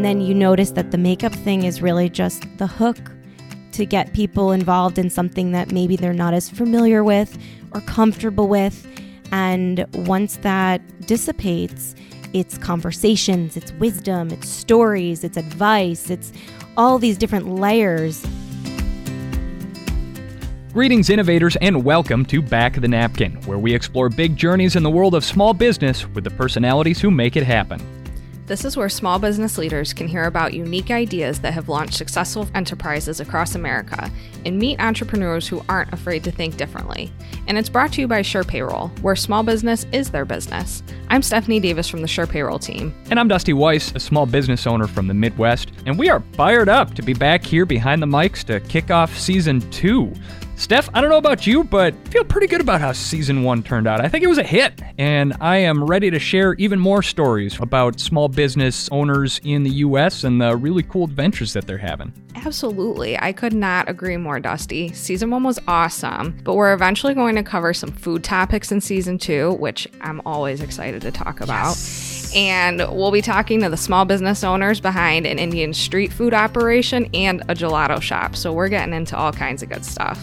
And then you notice that the makeup thing is really just the hook to get people involved in something that maybe they're not as familiar with or comfortable with. And once that dissipates, it's conversations, it's wisdom, it's stories, it's advice, it's all these different layers. Greetings, innovators, and welcome to Back of the Napkin, where we explore big journeys in the world of small business with the personalities who make it happen. This is where small business leaders can hear about unique ideas that have launched successful enterprises across America and meet entrepreneurs who aren't afraid to think differently. And it's brought to you by SurePayroll, where small business is their business. I'm Stephanie Davis from the SurePayroll team. And I'm Dusty Weiss, a small business owner from the Midwest, and we are fired up to be back here behind the mics to kick off season two. Steph, I don't know about you, but I feel pretty good about how season one turned out. I think it was a hit, and I am ready to share even more stories about small business owners in the U.S. and the really cool adventures that they're having. Absolutely. I could not agree more, Dusty. Season one was awesome, but we're eventually going to cover some food topics in season two, which I'm always excited to talk about. Yes. And we'll be talking to the small business owners behind an Indian street food operation and a gelato shop. So we're getting into all kinds of good stuff.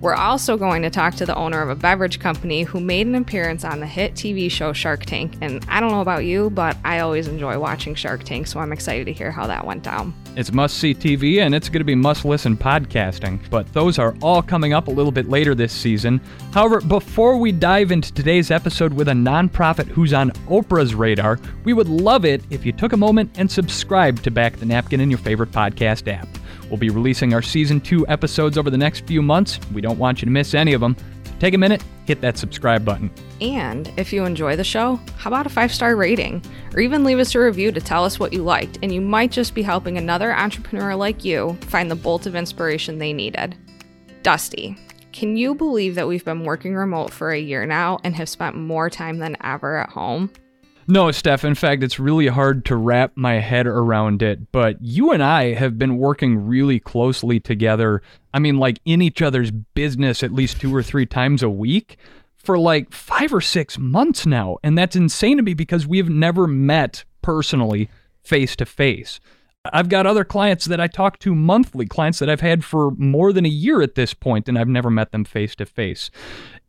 We're also going to talk to the owner of a beverage company who made an appearance on the hit TV show Shark Tank. And I don't know about you, but I always enjoy watching Shark Tank, so I'm excited to hear how that went down. It's must see TV and it's going to be must listen podcasting, but those are all coming up a little bit later this season. However, before we dive into today's episode with a nonprofit who's on Oprah's radar, we would love it if you took a moment and subscribed to Back the Napkin in your favorite podcast app. We'll be releasing our season two episodes over the next few months. We don't want you to miss any of them. So take a minute, hit that subscribe button. And if you enjoy the show, how about a five star rating? Or even leave us a review to tell us what you liked, and you might just be helping another entrepreneur like you find the bolt of inspiration they needed. Dusty, can you believe that we've been working remote for a year now and have spent more time than ever at home? No, Steph. In fact, it's really hard to wrap my head around it. But you and I have been working really closely together. I mean, like in each other's business at least two or three times a week for like five or six months now. And that's insane to me because we have never met personally face to face. I've got other clients that I talk to monthly, clients that I've had for more than a year at this point, and I've never met them face to face.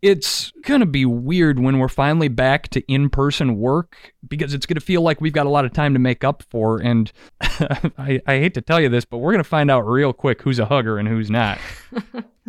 It's going to be weird when we're finally back to in person work because it's going to feel like we've got a lot of time to make up for. And I, I hate to tell you this, but we're going to find out real quick who's a hugger and who's not.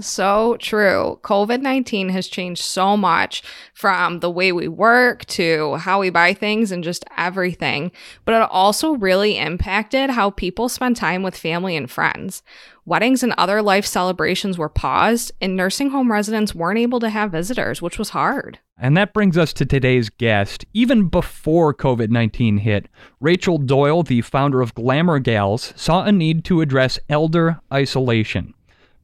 So true. COVID 19 has changed so much from the way we work to how we buy things and just everything. But it also really impacted how people spend time with family and friends. Weddings and other life celebrations were paused, and nursing home residents weren't able to have visitors, which was hard. And that brings us to today's guest. Even before COVID 19 hit, Rachel Doyle, the founder of Glamour Gals, saw a need to address elder isolation.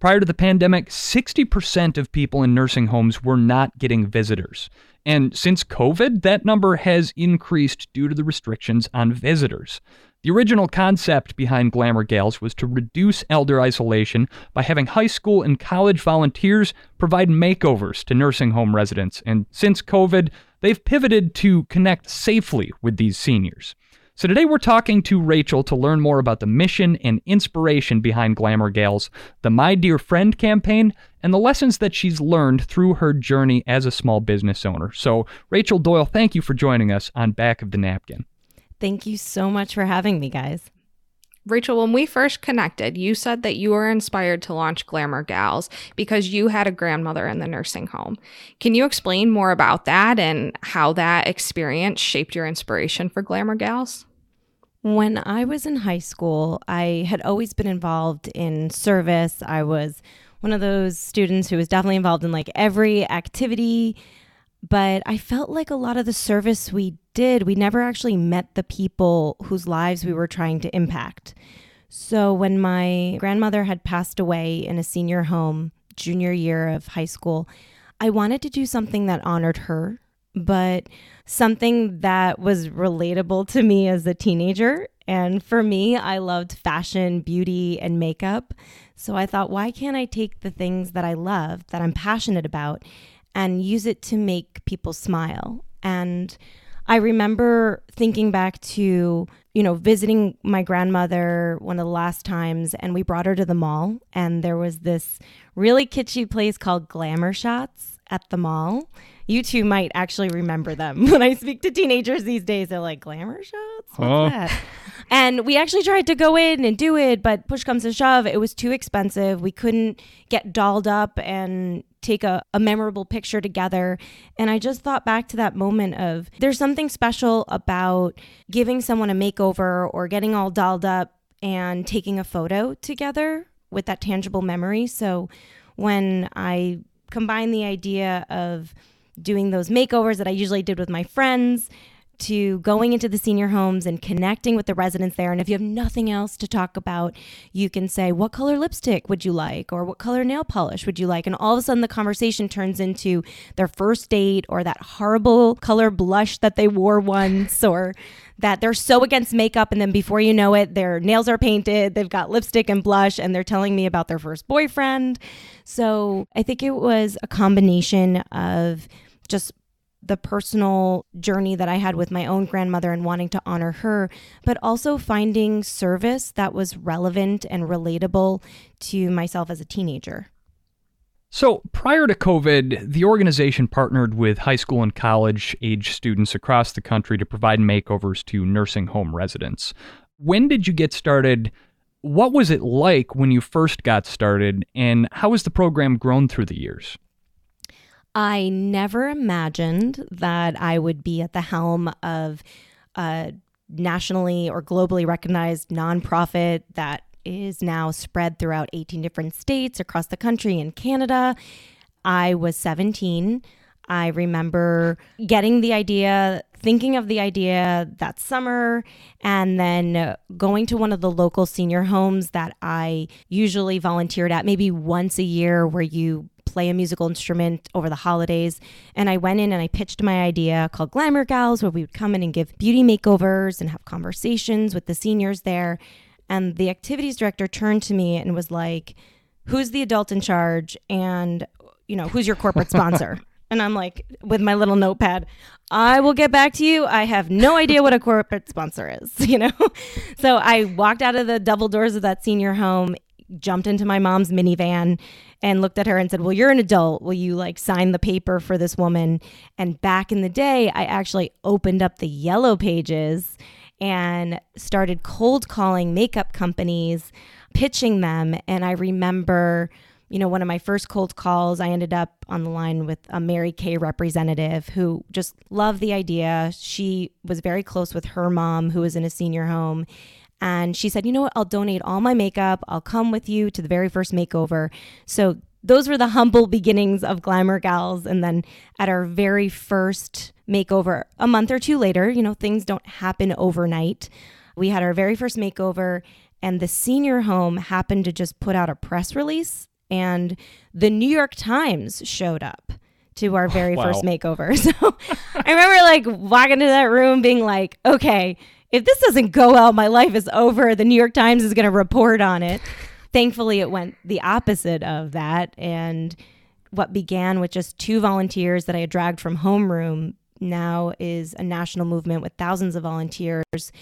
Prior to the pandemic, 60% of people in nursing homes were not getting visitors. And since COVID, that number has increased due to the restrictions on visitors. The original concept behind Glamour Gals was to reduce elder isolation by having high school and college volunteers provide makeovers to nursing home residents. And since COVID, they've pivoted to connect safely with these seniors. So today we're talking to Rachel to learn more about the mission and inspiration behind Glamour Gals, the My Dear Friend campaign, and the lessons that she's learned through her journey as a small business owner. So, Rachel Doyle, thank you for joining us on Back of the Napkin. Thank you so much for having me, guys. Rachel, when we first connected, you said that you were inspired to launch Glamour Gals because you had a grandmother in the nursing home. Can you explain more about that and how that experience shaped your inspiration for Glamour Gals? When I was in high school, I had always been involved in service. I was one of those students who was definitely involved in like every activity, but I felt like a lot of the service we did, we never actually met the people whose lives we were trying to impact. So when my grandmother had passed away in a senior home junior year of high school, I wanted to do something that honored her but something that was relatable to me as a teenager. And for me, I loved fashion, beauty, and makeup. So I thought, why can't I take the things that I love, that I'm passionate about, and use it to make people smile? And I remember thinking back to, you know, visiting my grandmother one of the last times, and we brought her to the mall, and there was this really kitschy place called Glamour Shots at the mall. You two might actually remember them. When I speak to teenagers these days, they're like, Glamour Shots? What's Oh. that? And we actually tried to go in and do it, but push comes to shove, it was too expensive. We couldn't get dolled up and take a, a memorable picture together. And I just thought back to that moment of there's something special about giving someone a makeover or getting all dolled up and taking a photo together with that tangible memory. So when I combine the idea of doing those makeovers that I usually did with my friends to going into the senior homes and connecting with the residents there. And if you have nothing else to talk about, you can say, What color lipstick would you like? Or what color nail polish would you like? And all of a sudden, the conversation turns into their first date or that horrible color blush that they wore once or that they're so against makeup. And then before you know it, their nails are painted, they've got lipstick and blush, and they're telling me about their first boyfriend. So I think it was a combination of just the personal journey that I had with my own grandmother and wanting to honor her, but also finding service that was relevant and relatable to myself as a teenager. So, prior to COVID, the organization partnered with high school and college age students across the country to provide makeovers to nursing home residents. When did you get started? What was it like when you first got started? And how has the program grown through the years? I never imagined that I would be at the helm of a nationally or globally recognized nonprofit that is now spread throughout 18 different states across the country and Canada. I was 17. I remember getting the idea, thinking of the idea that summer, and then going to one of the local senior homes that I usually volunteered at, maybe once a year, where you play a musical instrument over the holidays. And I went in and I pitched my idea called Glamour Gals, where we would come in and give beauty makeovers and have conversations with the seniors there. And the activities director turned to me and was like, Who's the adult in charge? And, you know, who's your corporate sponsor? And I'm like, with my little notepad, I will get back to you. I have no idea what a corporate sponsor is, you know? So I walked out of the double doors of that senior home, jumped into my mom's minivan and looked at her and said, Well, you're an adult. Will you like sign the paper for this woman? And back in the day, I actually opened up the yellow pages and started cold calling makeup companies, pitching them. And I remember you know, one of my first cold calls, I ended up on the line with a Mary Kay representative who just loved the idea. She was very close with her mom, who was in a senior home. And she said, you know what? I'll donate all my makeup. I'll come with you to the very first makeover. So those were the humble beginnings of Glamour Gals. And then at our very first makeover, a month or two later, you know, things don't happen overnight. We had our very first makeover, and the senior home happened to just put out a press release and the New York Times showed up to our oh, very Wow. first makeover. So I remember like walking into that room being like, okay, if this doesn't go well, my life is over. The New York Times is going to report on it. Thankfully, it went the opposite of that. And what began with just two volunteers that I had dragged from homeroom now is a national movement with thousands of volunteers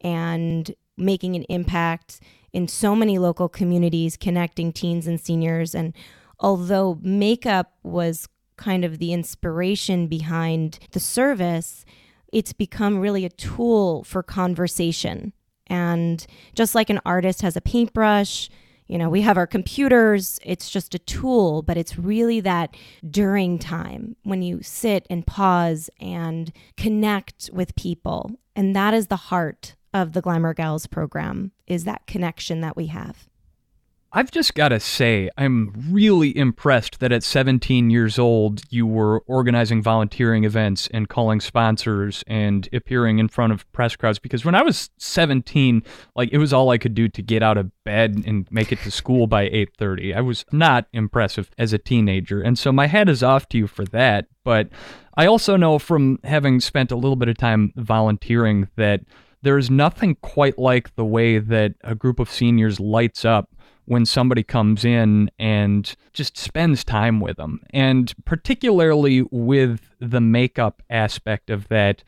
and making an impact in so many local communities, connecting teens and seniors. And although makeup was kind of the inspiration behind the service, it's become really a tool for conversation. And just like an artist has a paintbrush, you know, we have our computers, it's just a tool, but it's really that during time when you sit and pause and connect with people. And that is the heart of the Glamour Gals program is that connection that we have. I've just got to say, I'm really impressed that at 17 years old, you were organizing volunteering events and calling sponsors and appearing in front of press crowds. Because when I was 17, like it was all I could do to get out of bed and make it to school by 8:30. I was not impressive as a teenager, and so my hat is off to you for that. But I also know from having spent a little bit of time volunteering that there is nothing quite like the way that a group of seniors lights up when somebody comes in and just spends time with them. And particularly with the makeup aspect of that,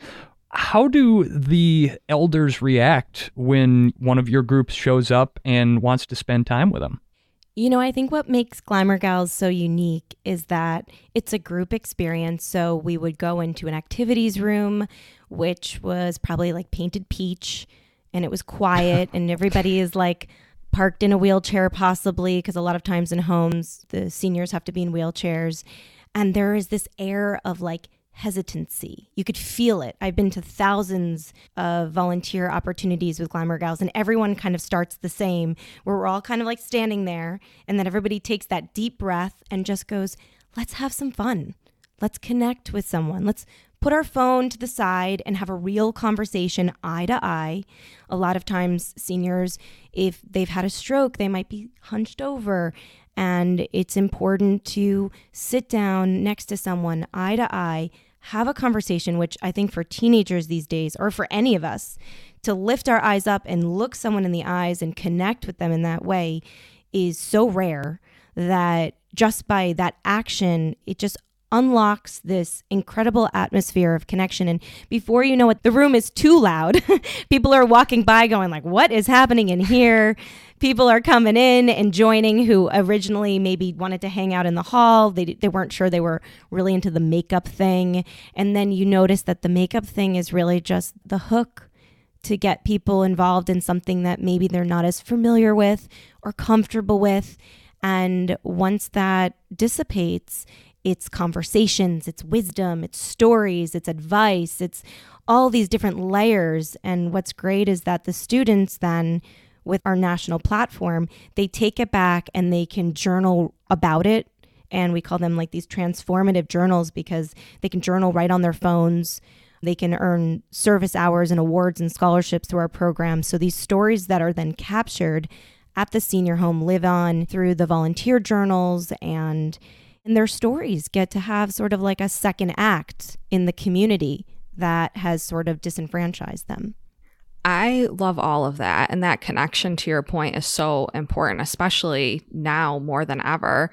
how do the elders react when one of your groups shows up and wants to spend time with them? You know, I think what makes Glamour Gals so unique is that it's a group experience. So we would go into an activities room, which was probably like painted peach, and it was quiet, and everybody is like parked in a wheelchair, possibly, because a lot of times in homes, the seniors have to be in wheelchairs. And there is this air of like hesitancy. You could feel it. I've been to thousands of volunteer opportunities with Glamour Gals, and everyone kind of starts the same, where we're all kind of like standing there, and then everybody takes that deep breath and just goes, let's have some fun. Let's connect with someone. Let's put our phone to the side and have a real conversation eye to eye. A lot of times, seniors, if they've had a stroke, they might be hunched over. And it's important to sit down next to someone eye to eye, have a conversation, which I think for teenagers these days, or for any of us, to lift our eyes up and look someone in the eyes and connect with them in that way is so rare that just by that action, it just unlocks this incredible atmosphere of connection. And before you know it the room is too loud. People are walking by going like what is happening in here? People are coming in and joining who originally maybe wanted to hang out in the hall. They, they weren't sure they were really into the makeup thing. And then you notice that the makeup thing is really just the hook to get people involved in something that maybe they're not as familiar with or comfortable with. And once that dissipates it's conversations, it's wisdom, it's stories, it's advice, it's all these different layers. And what's great is that the students then, with our national platform, they take it back and they can journal about it. And we call them like these transformative journals because they can journal right on their phones. They can earn service hours and awards and scholarships through our program. So these stories that are then captured at the senior home live on through the volunteer journals and and their stories get to have sort of like a second act in the community that has sort of disenfranchised them. I love all of that. And that connection to your point is so important, especially now more than ever.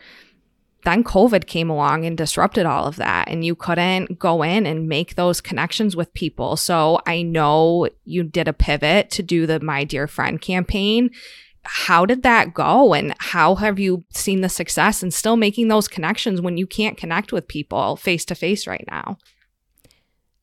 Then COVID came along and disrupted all of that, and you couldn't go in and make those connections with people. So I know you did a pivot to do the My Dear Friend campaign how did that go? And how have you seen the success and still making those connections when you can't connect with people face to face right now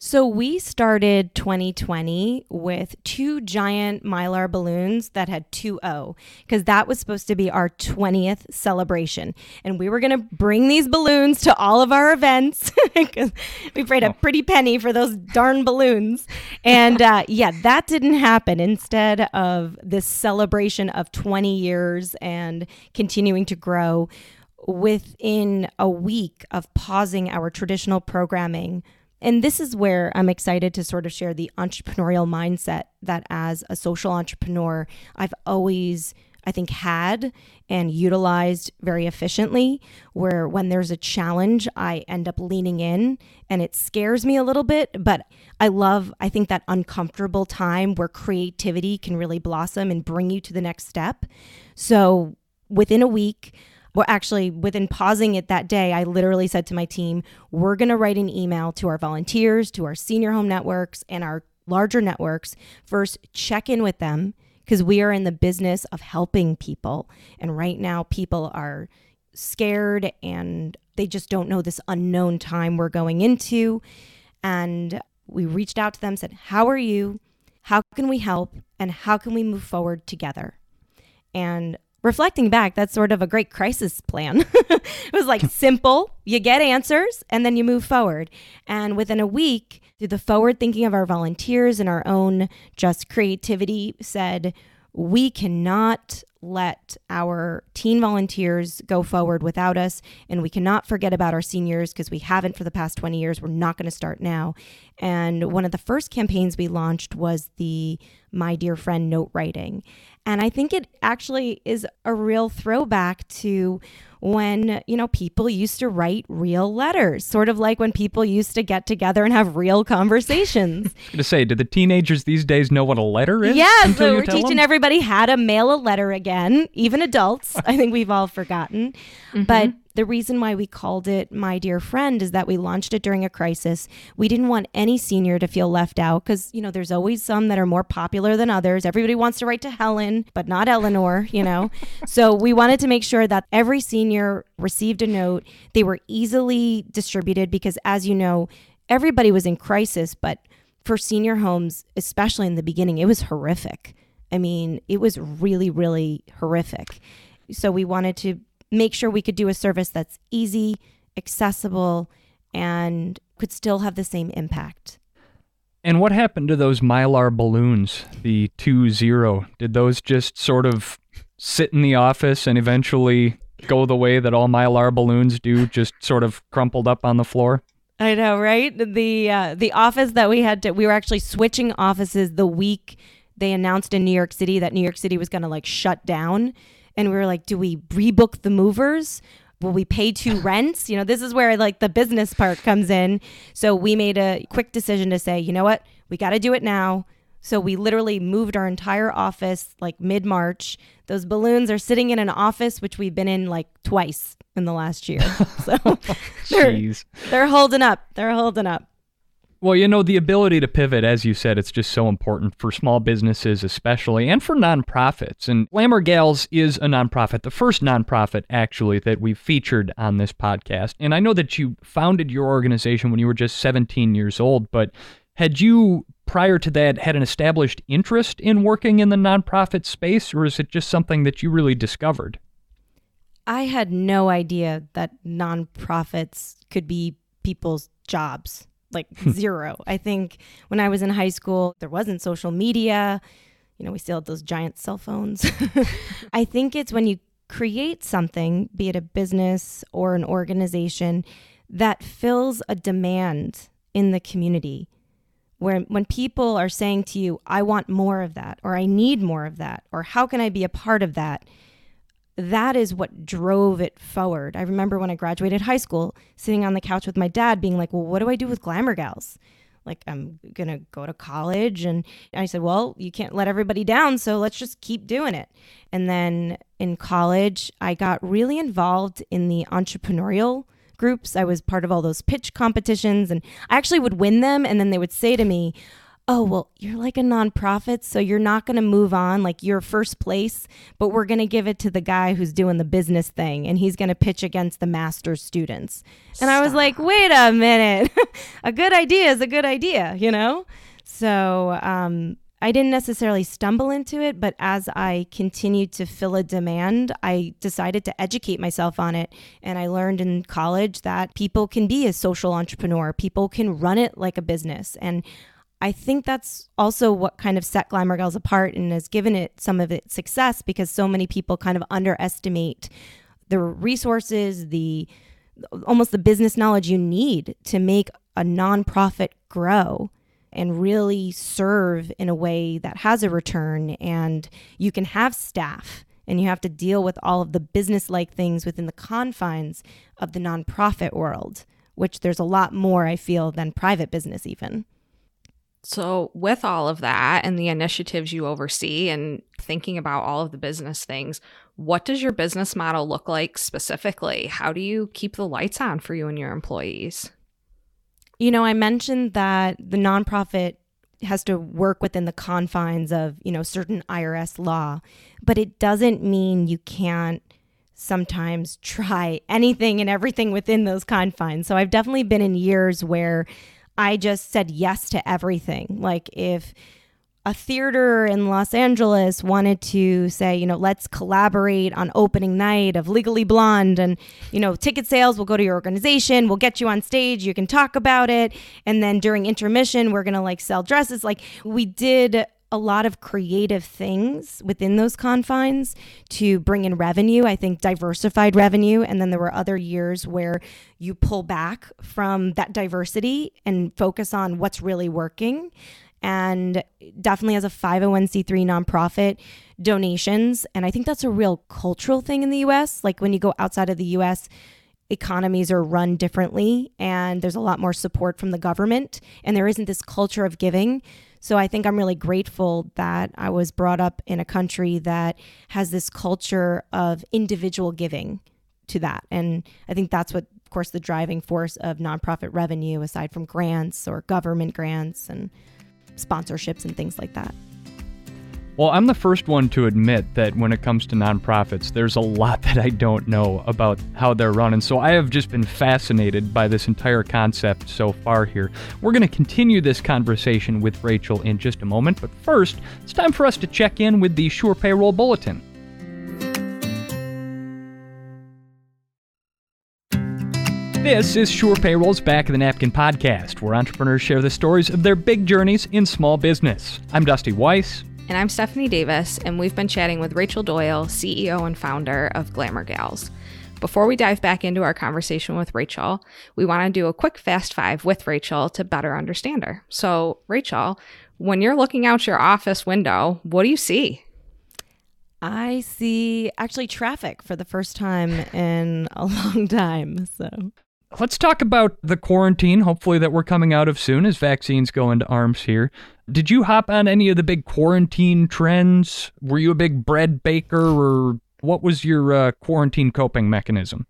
so we started 2020 with two giant mylar balloons that had 2O because that was supposed to be our 20th celebration. And we were going to bring these balloons to all of our events because we paid a pretty penny for those darn balloons. And uh, yeah, that didn't happen. Instead of this celebration of 20 years and continuing to grow, within a week of pausing our traditional programming, and this is where I'm excited to sort of share the entrepreneurial mindset that as a social entrepreneur, I've always, I think, had and utilized very efficiently. Where when there's a challenge, I end up leaning in and it scares me a little bit. But I love, I think, that uncomfortable time where creativity can really blossom and bring you to the next step. So within a week, well, actually, within pausing it that day, I literally said to my team, we're going to write an email to our volunteers, to our senior home networks, and our larger networks. First, check in with them because we are in the business of helping people. And right now, people are scared and they just don't know this unknown time we're going into. And we reached out to them, said, How are you? How can we help? And how can we move forward together? And reflecting back, that's sort of a great crisis plan. it was like simple, you get answers, and then you move forward. And within a week, through the forward thinking of our volunteers and our own just creativity, said, we cannot let our teen volunteers go forward without us, and we cannot forget about our seniors because we haven't for the past 20 years. We're not going to start now. And one of the first campaigns we launched was the My Dear Friend note writing. And I think it actually is a real throwback to when, you know, people used to write real letters, sort of like when people used to get together and have real conversations. I was going to say, do the teenagers these days know what a letter is? Yeah, so we're teaching them? everybody how to mail a letter again, even adults. I think we've all forgotten. Mm-hmm. But The reason why we called it My Dear Friend is that we launched it during a crisis. We didn't want any senior to feel left out because, you know, there's always some that are more popular than others. Everybody wants to write to Helen, but not Eleanor, you know? so we wanted to make sure that every senior received a note. They were easily distributed because, as you know, everybody was in crisis, but for senior homes, especially in the beginning, it was horrific. I mean, it was really, really horrific. So we wanted to make sure we could do a service that's easy, accessible, and could still have the same impact. And what happened to those mylar balloons, the 2 0? Did those just sort of sit in the office and eventually go the way that all mylar balloons do, just sort of crumpled up on the floor? I know, right? The uh, the office that we had to we were actually switching offices the week they announced in New York City that New York City was going to like shut down and we were like, do we rebook the movers? Will we pay two rents? You know, this is where like the business part comes in. So we made a quick decision to say, you know what? We got to do it now. So we literally moved our entire office like mid March. Those balloons are sitting in an office which we've been in like twice in the last year. So they're, they're holding up. They're holding up. Well, you know, the ability to pivot, as you said, it's just so important for small businesses, especially, and for nonprofits. And Glamour Gals is a nonprofit, the first nonprofit, actually, that we've featured on this podcast. And I know that you founded your organization when you were just 17 years old, but had you, prior to that, had an established interest in working in the nonprofit space, or is it just something that you really discovered? I had no idea that nonprofits could be people's jobs like zero. I think when I was in high school, there wasn't social media. You know, we still had those giant cell phones. I think it's when you create something, be it a business or an organization, that fills a demand in the community. Where when people are saying to you, I want more of that, or I need more of that, or how can I be a part of that? That is what drove it forward. I remember when I graduated high school, sitting on the couch with my dad, being like, Well, what do I do with Glamour Gals? Like, I'm going to go to college. And I said, Well, you can't let everybody down. So let's just keep doing it. And then in college, I got really involved in the entrepreneurial groups. I was part of all those pitch competitions and I actually would win them. And then they would say to me, oh, well, you're like a nonprofit, so you're not going to move on like your first place, but we're going to give it to the guy who's doing the business thing and he's going to pitch against the master's students. Stop. And I was like, wait a minute. a good idea is a good idea, you know? So, um, I didn't necessarily stumble into it, but as I continued to fill a demand, I decided to educate myself on it. And I learned in college that people can be a social entrepreneur, people can run it like a business. And I think that's also what kind of set Glamour Gals apart and has given it some of its success because so many people kind of underestimate the resources, the almost the business knowledge you need to make a nonprofit grow and really serve in a way that has a return and you can have staff and you have to deal with all of the business like things within the confines of the nonprofit world which there's a lot more i feel than private business even so, with all of that and the initiatives you oversee and thinking about all of the business things, what does your business model look like specifically? How do you keep the lights on for you and your employees? You know, I mentioned that the nonprofit has to work within the confines of, you know, certain IRS law, but it doesn't mean you can't sometimes try anything and everything within those confines. So I've definitely been in years where I just said yes to everything. Like if a theater in Los Angeles wanted to say, you know, let's collaborate on opening night of Legally Blonde and, you know, ticket sales will go to your organization, we'll get you on stage, you can talk about it. And then during intermission, we're going to like sell dresses. Like we did a lot of creative things within those confines to bring in revenue. I think diversified revenue. And then there were other years where you pull back from that diversity and focus on what's really working. And definitely as a 501c3 nonprofit, donations. And I think that's a real cultural thing in the US. Like when you go outside of the US, economies are run differently and there's a lot more support from the government and there isn't this culture of giving. So I think I'm really grateful that I was brought up in a country that has this culture of individual giving to that. And I think that's what, of course, the driving force of nonprofit revenue, aside from grants or government grants and sponsorships and things like that. Well, I'm the first one to admit that when it comes to nonprofits, there's a lot that I don't know about how they're run. And so I have just been fascinated by this entire concept so far here. We're going to continue this conversation with Rachel in just a moment, but first, it's time for us to check in with the SurePayroll Bulletin. This is SurePayroll's Back of the Napkin podcast, where entrepreneurs share the stories of their big journeys in small business. I'm Dusty Weiss. And I'm Stephanie Davis, and we've been chatting with Rachel Doyle, CEO and founder of Glamour Gals. Before we dive back into our conversation with Rachel, we want to do a quick fast five with Rachel to better understand her. So, Rachel, when you're looking out your office window, what do you see? I see actually traffic for the first time in a long time. So, Let's talk about the quarantine, hopefully, that we're coming out of soon as vaccines go into arms here. Did you hop on any of the big quarantine trends? Were you a big bread baker, or what was your uh, quarantine coping mechanism?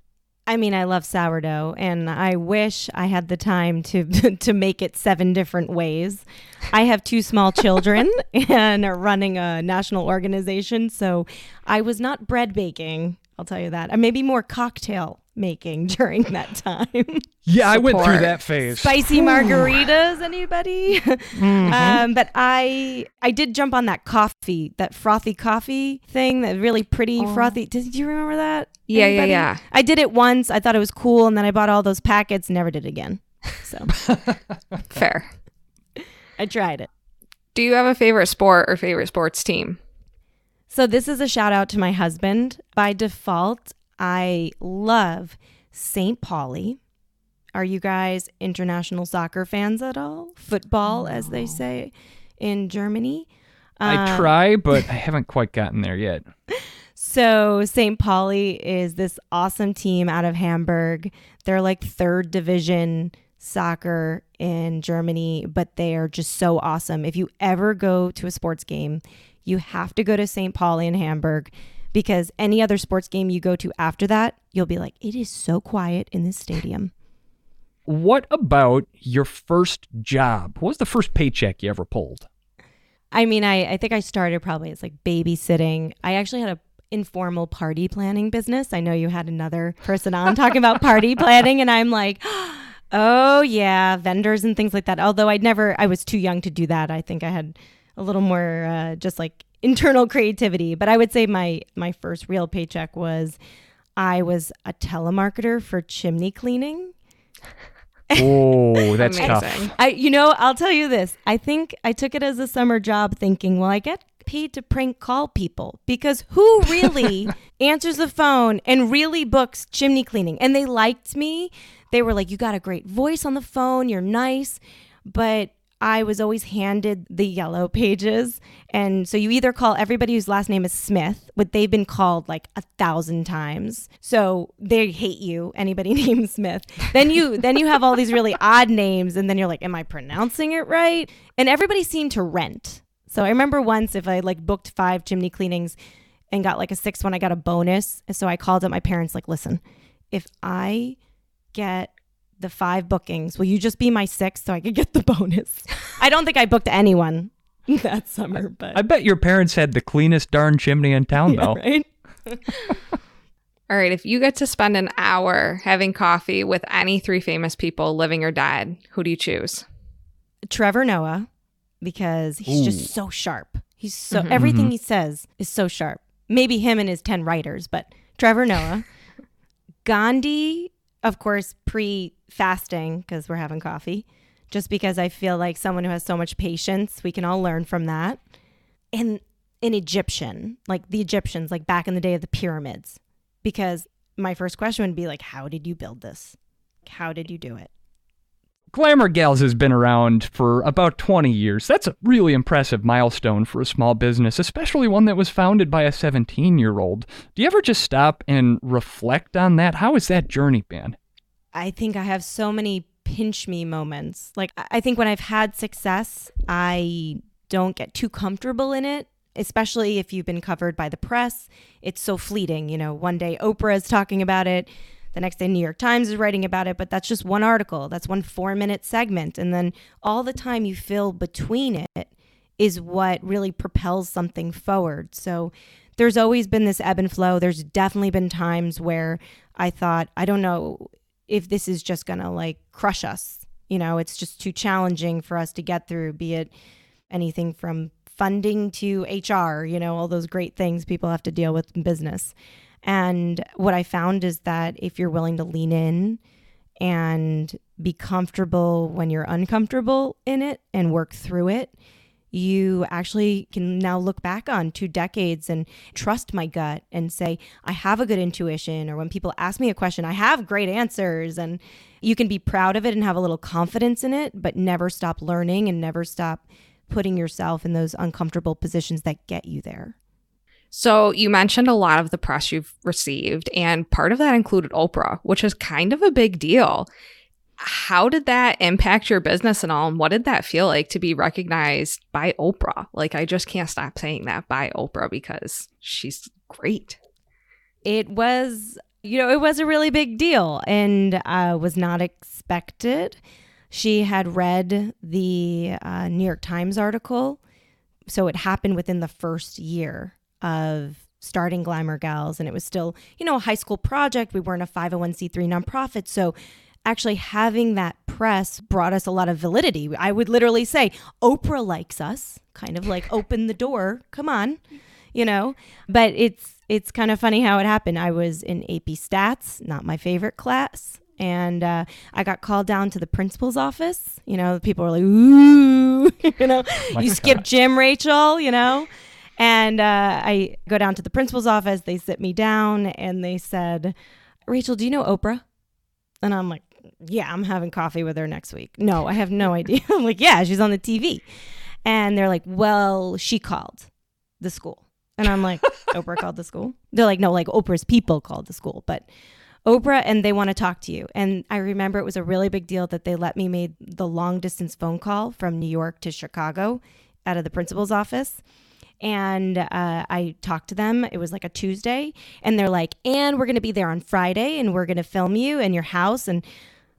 I mean, I love sourdough, and I wish I had the time to to make it seven different ways. I have two small children and are running a national organization, so I was not bread baking. I'll tell you that. Maybe more cocktail making during that time. Yeah, I went through that phase. Spicy margaritas, anybody? Mm-hmm. Um, but I I did jump on that coffee, that frothy coffee thing, that really pretty oh. frothy. Did you remember that? Yeah, anybody? yeah, yeah. I did it once. I thought it was cool, and then I bought all those packets. Never did it again. So fair. I tried it. Do you have a favorite sport or favorite sports team? So this is a shout out to my husband. By default, I love St. Pauli. Are you guys international soccer fans at all? Football, no. as they say in Germany. I um, try, but I haven't quite gotten there yet. So, St. Pauli is this awesome team out of Hamburg. They're like third division soccer in Germany, but they are just so awesome. If you ever go to a sports game, you have to go to St. Pauli in Hamburg because any other sports game you go to after that, you'll be like, it is so quiet in this stadium. What about your first job? What was the first paycheck you ever pulled? I mean, I, I think I started probably as like babysitting. I actually had a informal party planning business. I know you had another person on talking about party planning, and I'm like, oh yeah, vendors and things like that. Although I'd never, I was too young to do that. I think I had a little more uh, just like internal creativity. But I would say my my first real paycheck was I was a telemarketer for chimney cleaning. Oh, that's tough. I you know, I'll tell you this. I think I took it as a summer job thinking, well, I get paid to prank call people because who really answers the phone and really books chimney cleaning? And they liked me. They were like, "You got a great voice on the phone. You're nice." But I was always handed the yellow pages. And so you either call everybody whose last name is Smith, but they've been called like a thousand times. So they hate you, anybody named Smith. Then you then you have all these really odd names, and then you're like, Am I pronouncing it right? And everybody seemed to rent. So I remember once if I like booked five chimney cleanings and got like a sixth one, I got a bonus. So I called up my parents, like, listen, if I get the five bookings. Will you just be my sixth so I could get the bonus? I don't think I booked anyone that summer, but I bet your parents had the cleanest darn chimney in town, yeah, though. Right. All right, if you get to spend an hour having coffee with any three famous people, living or dead, who do you choose? Trevor Noah, because he's Ooh. just so sharp. He's so mm-hmm. everything mm-hmm. he says is so sharp. Maybe him and his ten writers, but Trevor Noah, Gandhi of course, pre fasting, because we're having coffee, just because I feel like someone who has so much patience, we can all learn from that. And an Egyptian, like the Egyptians, like back in the day of the pyramids, because my first question would be like, how did you build this? How did you do it? Glamour Gals has been around for about 20 years. That's a really impressive milestone for a small business, especially one that was founded by a 17 year old. Do you ever just stop and reflect on that? How has that journey been? I think I have so many pinch me moments. Like, I think when I've had success, I don't get too comfortable in it especially if you've been covered by the press. It's so fleeting. You know, one day Oprah is talking about it, the next day New York Times is writing about it, but that's just one article. That's one four minute segment. And then all the time you fill between it is what really propels something forward. So there's always been this ebb and flow. There's definitely been times where I thought, I don't know if this is just going to like crush us. You know, it's just too challenging for us to get through, be it anything from funding to HR, you know, all those great things people have to deal with in business. And what I found is that if you're willing to lean in and be comfortable when you're uncomfortable in it and work through it, you actually can now look back on two decades and trust my gut and say, I have a good intuition. Or when people ask me a question, I have great answers. And you can be proud of it and have a little confidence in it, but never stop learning and never stop putting yourself in those uncomfortable positions that get you there. So, you mentioned a lot of the press you've received, and part of that included Oprah, which is kind of a big deal how did that impact your business and all? And what did that feel like to be recognized by Oprah? Like, I just can't stop saying that by Oprah because she's great. It was, you know, it was a really big deal and uh, was not expected. She had read the uh, New York Times article. So it happened within the first year of starting Glamour Gals. And it was still, you know, a high school project. We weren't a 501c3 nonprofit. So actually having that press brought us a lot of validity. I would literally say, Oprah likes us, kind of like open the door, come on, you know? But it's it's kind of funny how it happened. I was in AP Stats, not my favorite class. And uh, I got called down to the principal's office. You know, people were like, ooh, you know, you skipped gym, Rachel, you know? And uh, I go down to the principal's office. They sit me down and they said, Rachel, do you know Oprah? And I'm like, yeah, I'm having coffee with her next week. No, I have no idea. I'm like, yeah, she's on the TV. And they're like, well, she called the school. And I'm like, Oprah called the school? They're like, no, like Oprah's people called the school. But Oprah and they want to talk to you. And I remember it was a really big deal that they let me make the long distance phone call from New York to Chicago out of the principal's office and uh, I talked to them. It was like a Tuesday, and they're like, "And we're gonna be there on Friday, and we're gonna film you in your house." And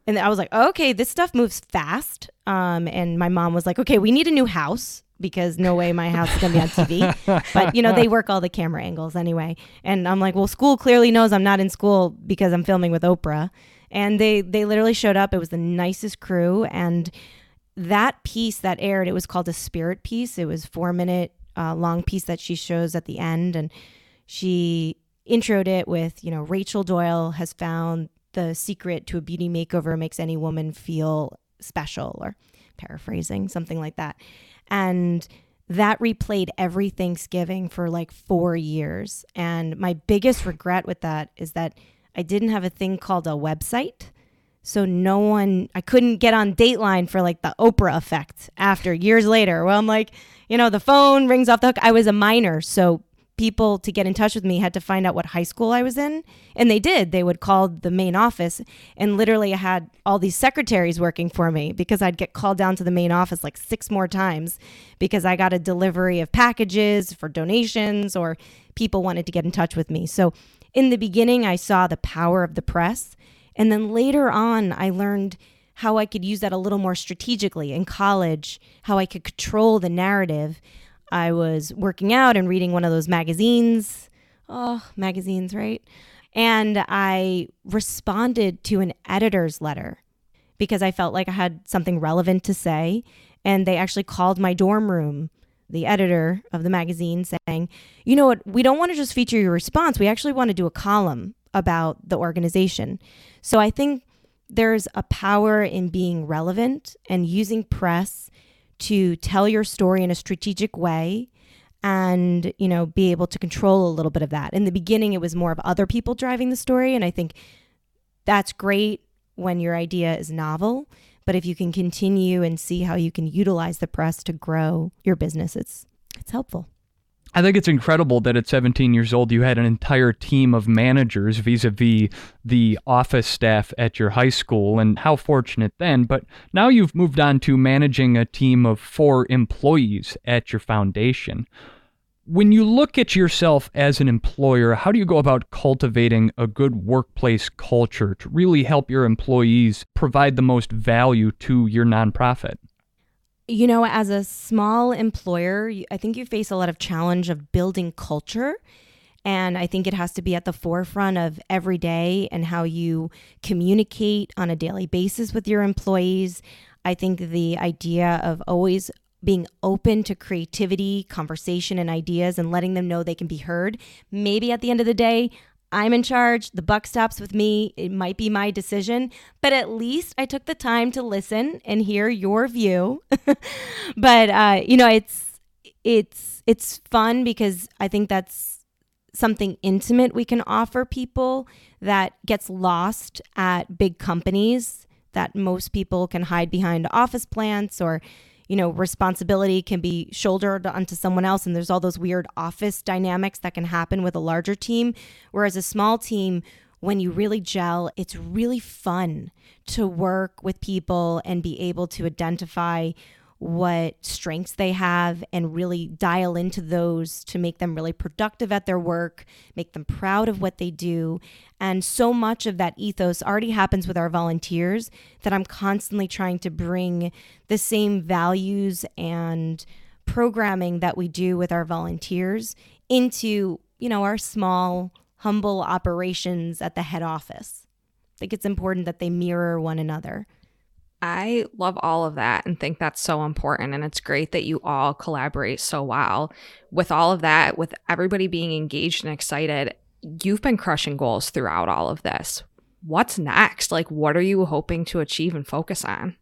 and I was like, "Okay, this stuff moves fast." Um, and my mom was like, "Okay, we need a new house." Because no way my house is gonna be on TV, but you know they work all the camera angles anyway. And I'm like, well, school clearly knows I'm not in school because I'm filming with Oprah, and they they literally showed up. It was the nicest crew, and that piece that aired, it was called a spirit piece. It was four minute uh, long piece that she shows at the end. And she introed it with, you know, Rachel Doyle has found the secret to a beauty makeover makes any woman feel special, or paraphrasing, something like that. And that replayed every Thanksgiving for like four years. And my biggest regret with that is that I didn't have a thing called a website. So no one, I couldn't get on Dateline for like the Oprah effect after years later. Well, I'm like, you know, the phone rings off the hook. I was a minor, so people to get in touch with me had to find out what high school I was in. And they did. They would call the main office. And literally, I had all these secretaries working for me because I'd get called down to the main office like six more times because I got a delivery of packages for donations or people wanted to get in touch with me. So in the beginning, I saw the power of the press. And then later on, I learned how I could use that a little more strategically in college, how I could control the narrative. I was working out and reading one of those magazines. Oh, magazines, right? And I responded to an editor's letter because I felt like I had something relevant to say. And they actually called my dorm room, the editor of the magazine, saying, You know what? We don't want to just feature your response. We actually want to do a column about the organization. So I think there's a power in being relevant and using press to tell your story in a strategic way and you know be able to control a little bit of that. In the beginning it was more of other people driving the story and i think that's great when your idea is novel but if you can continue and see how you can utilize the press to grow your business it's it's helpful I think it's incredible that at 17 years old you had an entire team of managers vis a vis the office staff at your high school, and how fortunate then. But now you've moved on to managing a team of four employees at your foundation. When you look at yourself as an employer, how do you go about cultivating a good workplace culture to really help your employees provide the most value to your nonprofit? You know, as a small employer, I think you face a lot of challenge of building culture. And I think it has to be at the forefront of every day and how you communicate on a daily basis with your employees. I think the idea of always being open to creativity, conversation, and ideas and letting them know they can be heard. Maybe at the end of the day, I'm in charge. The buck stops with me. It might be my decision, but at least I took the time to listen and hear your view. but uh, you know, it's it's it's fun because I think that's something intimate we can offer people that gets lost at big companies that most people can hide behind office plants or you know, responsibility can be shouldered onto someone else. And there's all those weird office dynamics that can happen with a larger team. Whereas a small team, when you really gel, it's really fun to work with people and be able to identify what strengths they have and really dial into those to make them really productive at their work, make them proud of what they do. And so much of that ethos already happens with our volunteers that I'm constantly trying to bring the same values and programming that we do with our volunteers into, you know, our small, humble operations at the head office. I think it's important that they mirror one another. I love all of that and think that's so important. And it's great that you all collaborate so well. With all of that, with everybody being engaged and excited, you've been crushing goals throughout all of this. What's next? Like, what are you hoping to achieve and focus on?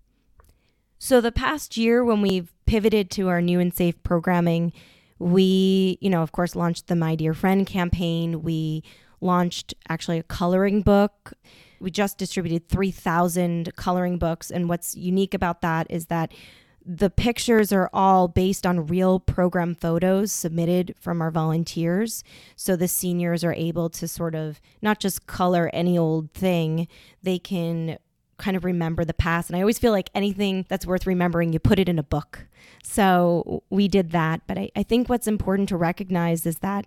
So, the past year, when we've pivoted to our new and safe programming, we, you know, of course, launched the My Dear Friend campaign. We launched actually a coloring book we just distributed 3,000 coloring books. And what's unique about that is that the pictures are all based on real program photos submitted from our volunteers. So the seniors are able to sort of not just color any old thing, they can kind of remember the past. And I always feel like anything that's worth remembering, you put it in a book. So we did that. But I, I think what's important to recognize is that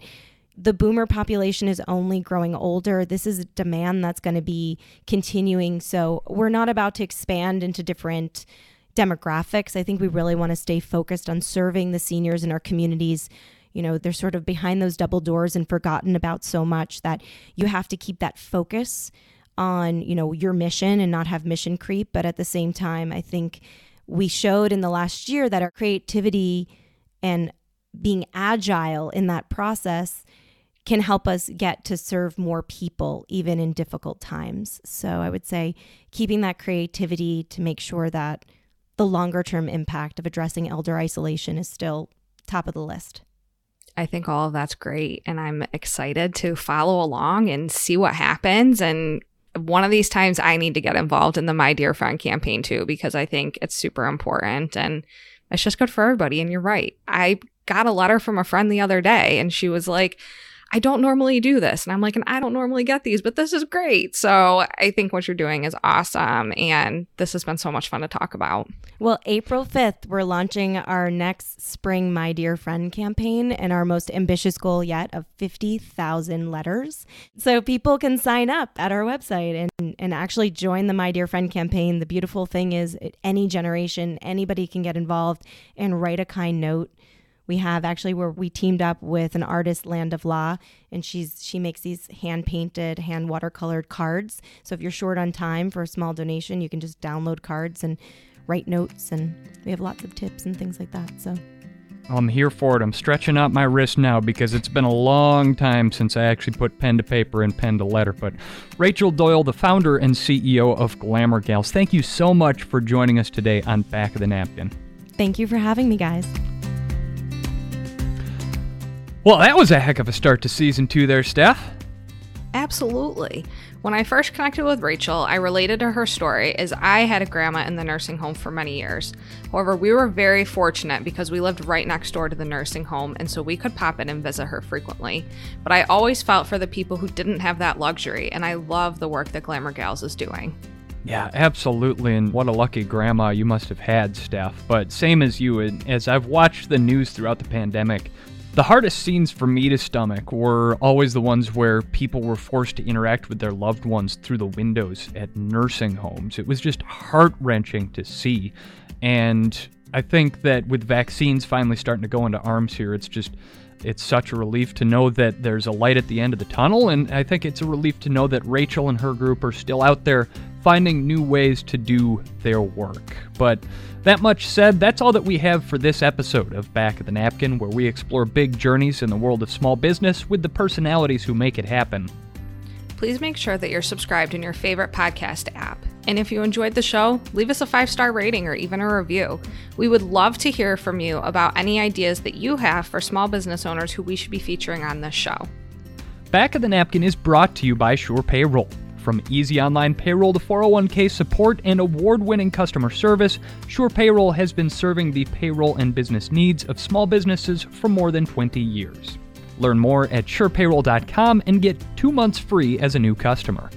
the boomer population is only growing older. This is a demand that's going to be continuing. So we're not about to expand into different demographics. I think we really want to stay focused on serving the seniors in our communities. You know, they're sort of behind those double doors and forgotten about so much that you have to keep that focus on, you know, your mission and not have mission creep. But at the same time, I think we showed in the last year that our creativity and being agile in that process can help us get to serve more people even in difficult times. So I would say keeping that creativity to make sure that the longer term impact of addressing elder isolation is still top of the list. I think all of that's great. And I'm excited to follow along and see what happens. And one of these times, I need to get involved in the My Dear Friend campaign too, because I think it's super important and it's just good for everybody. And you're right. I got a letter from a friend the other day, and she was like, I don't normally do this. And I'm like, and I don't normally get these, but this is great. So I think what you're doing is awesome. And this has been so much fun to talk about. Well, April 5th, we're launching our next spring My Dear Friend campaign and our most ambitious goal yet of 50,000 letters. So people can sign up at our website and, and actually join the My Dear Friend campaign. The beautiful thing is, any generation, anybody can get involved and write a kind note we have actually where we teamed up with an artist land of law and she's she makes these hand painted hand watercolored cards so if you're short on time for a small donation you can just download cards and write notes and we have lots of tips and things like that so I'm here for it. I'm stretching out my wrist now because it's been a long time since I actually put pen to paper and pen to letter. But Rachel Doyle, the founder and CEO of Glamour Gals, thank you so much for joining us today on Back of the Napkin. Thank you for having me, guys. Well, that was a heck of a start to season two there, Steph. Absolutely. When I first connected with Rachel, I related to her story as I had a grandma in the nursing home for many years. However, we were very fortunate because we lived right next door to the nursing home and so we could pop in and visit her frequently. But I always felt for the people who didn't have that luxury, and I love the work that Glamour Gals is doing. Yeah, absolutely. And what a lucky grandma you must have had, Steph. But same as you, and as I've watched the news throughout the pandemic, The hardest scenes for me to stomach were always the ones where people were forced to interact with their loved ones through the windows at nursing homes. It was just heart wrenching to see. And I think that with vaccines finally starting to go into arms here, it's just it's such a relief to know that there's a light at the end of the tunnel, and I think it's a relief to know that Rachel and her group are still out there finding new ways to do their work. But that much said, that's all that we have for this episode of Back of the Napkin, where we explore big journeys in the world of small business with the personalities who make it happen. Please make sure that you're subscribed in your favorite podcast app. And if you enjoyed the show, leave us a five star rating or even a review. We would love to hear from you about any ideas that you have for small business owners who we should be featuring on this show. Back of the Napkin is brought to you by SurePayroll. From easy online payroll to 401k support and award winning customer service, SurePayroll has been serving the payroll and business needs of small businesses for more than 20 years. Learn more at surepayroll.com and get two months free as a new customer.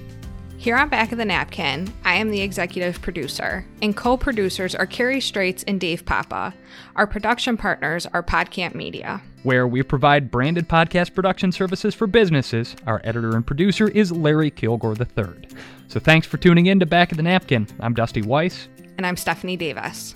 Here on Back of the Napkin, I am the executive producer, and co producers are Carrie Straits and Dave Papa. Our production partners are Podcamp Media. Where we provide branded podcast production services for businesses, our editor and producer is Larry Kilgore III. So thanks for tuning in to Back of the Napkin. I'm Dusty Weiss. And I'm Stephanie Davis.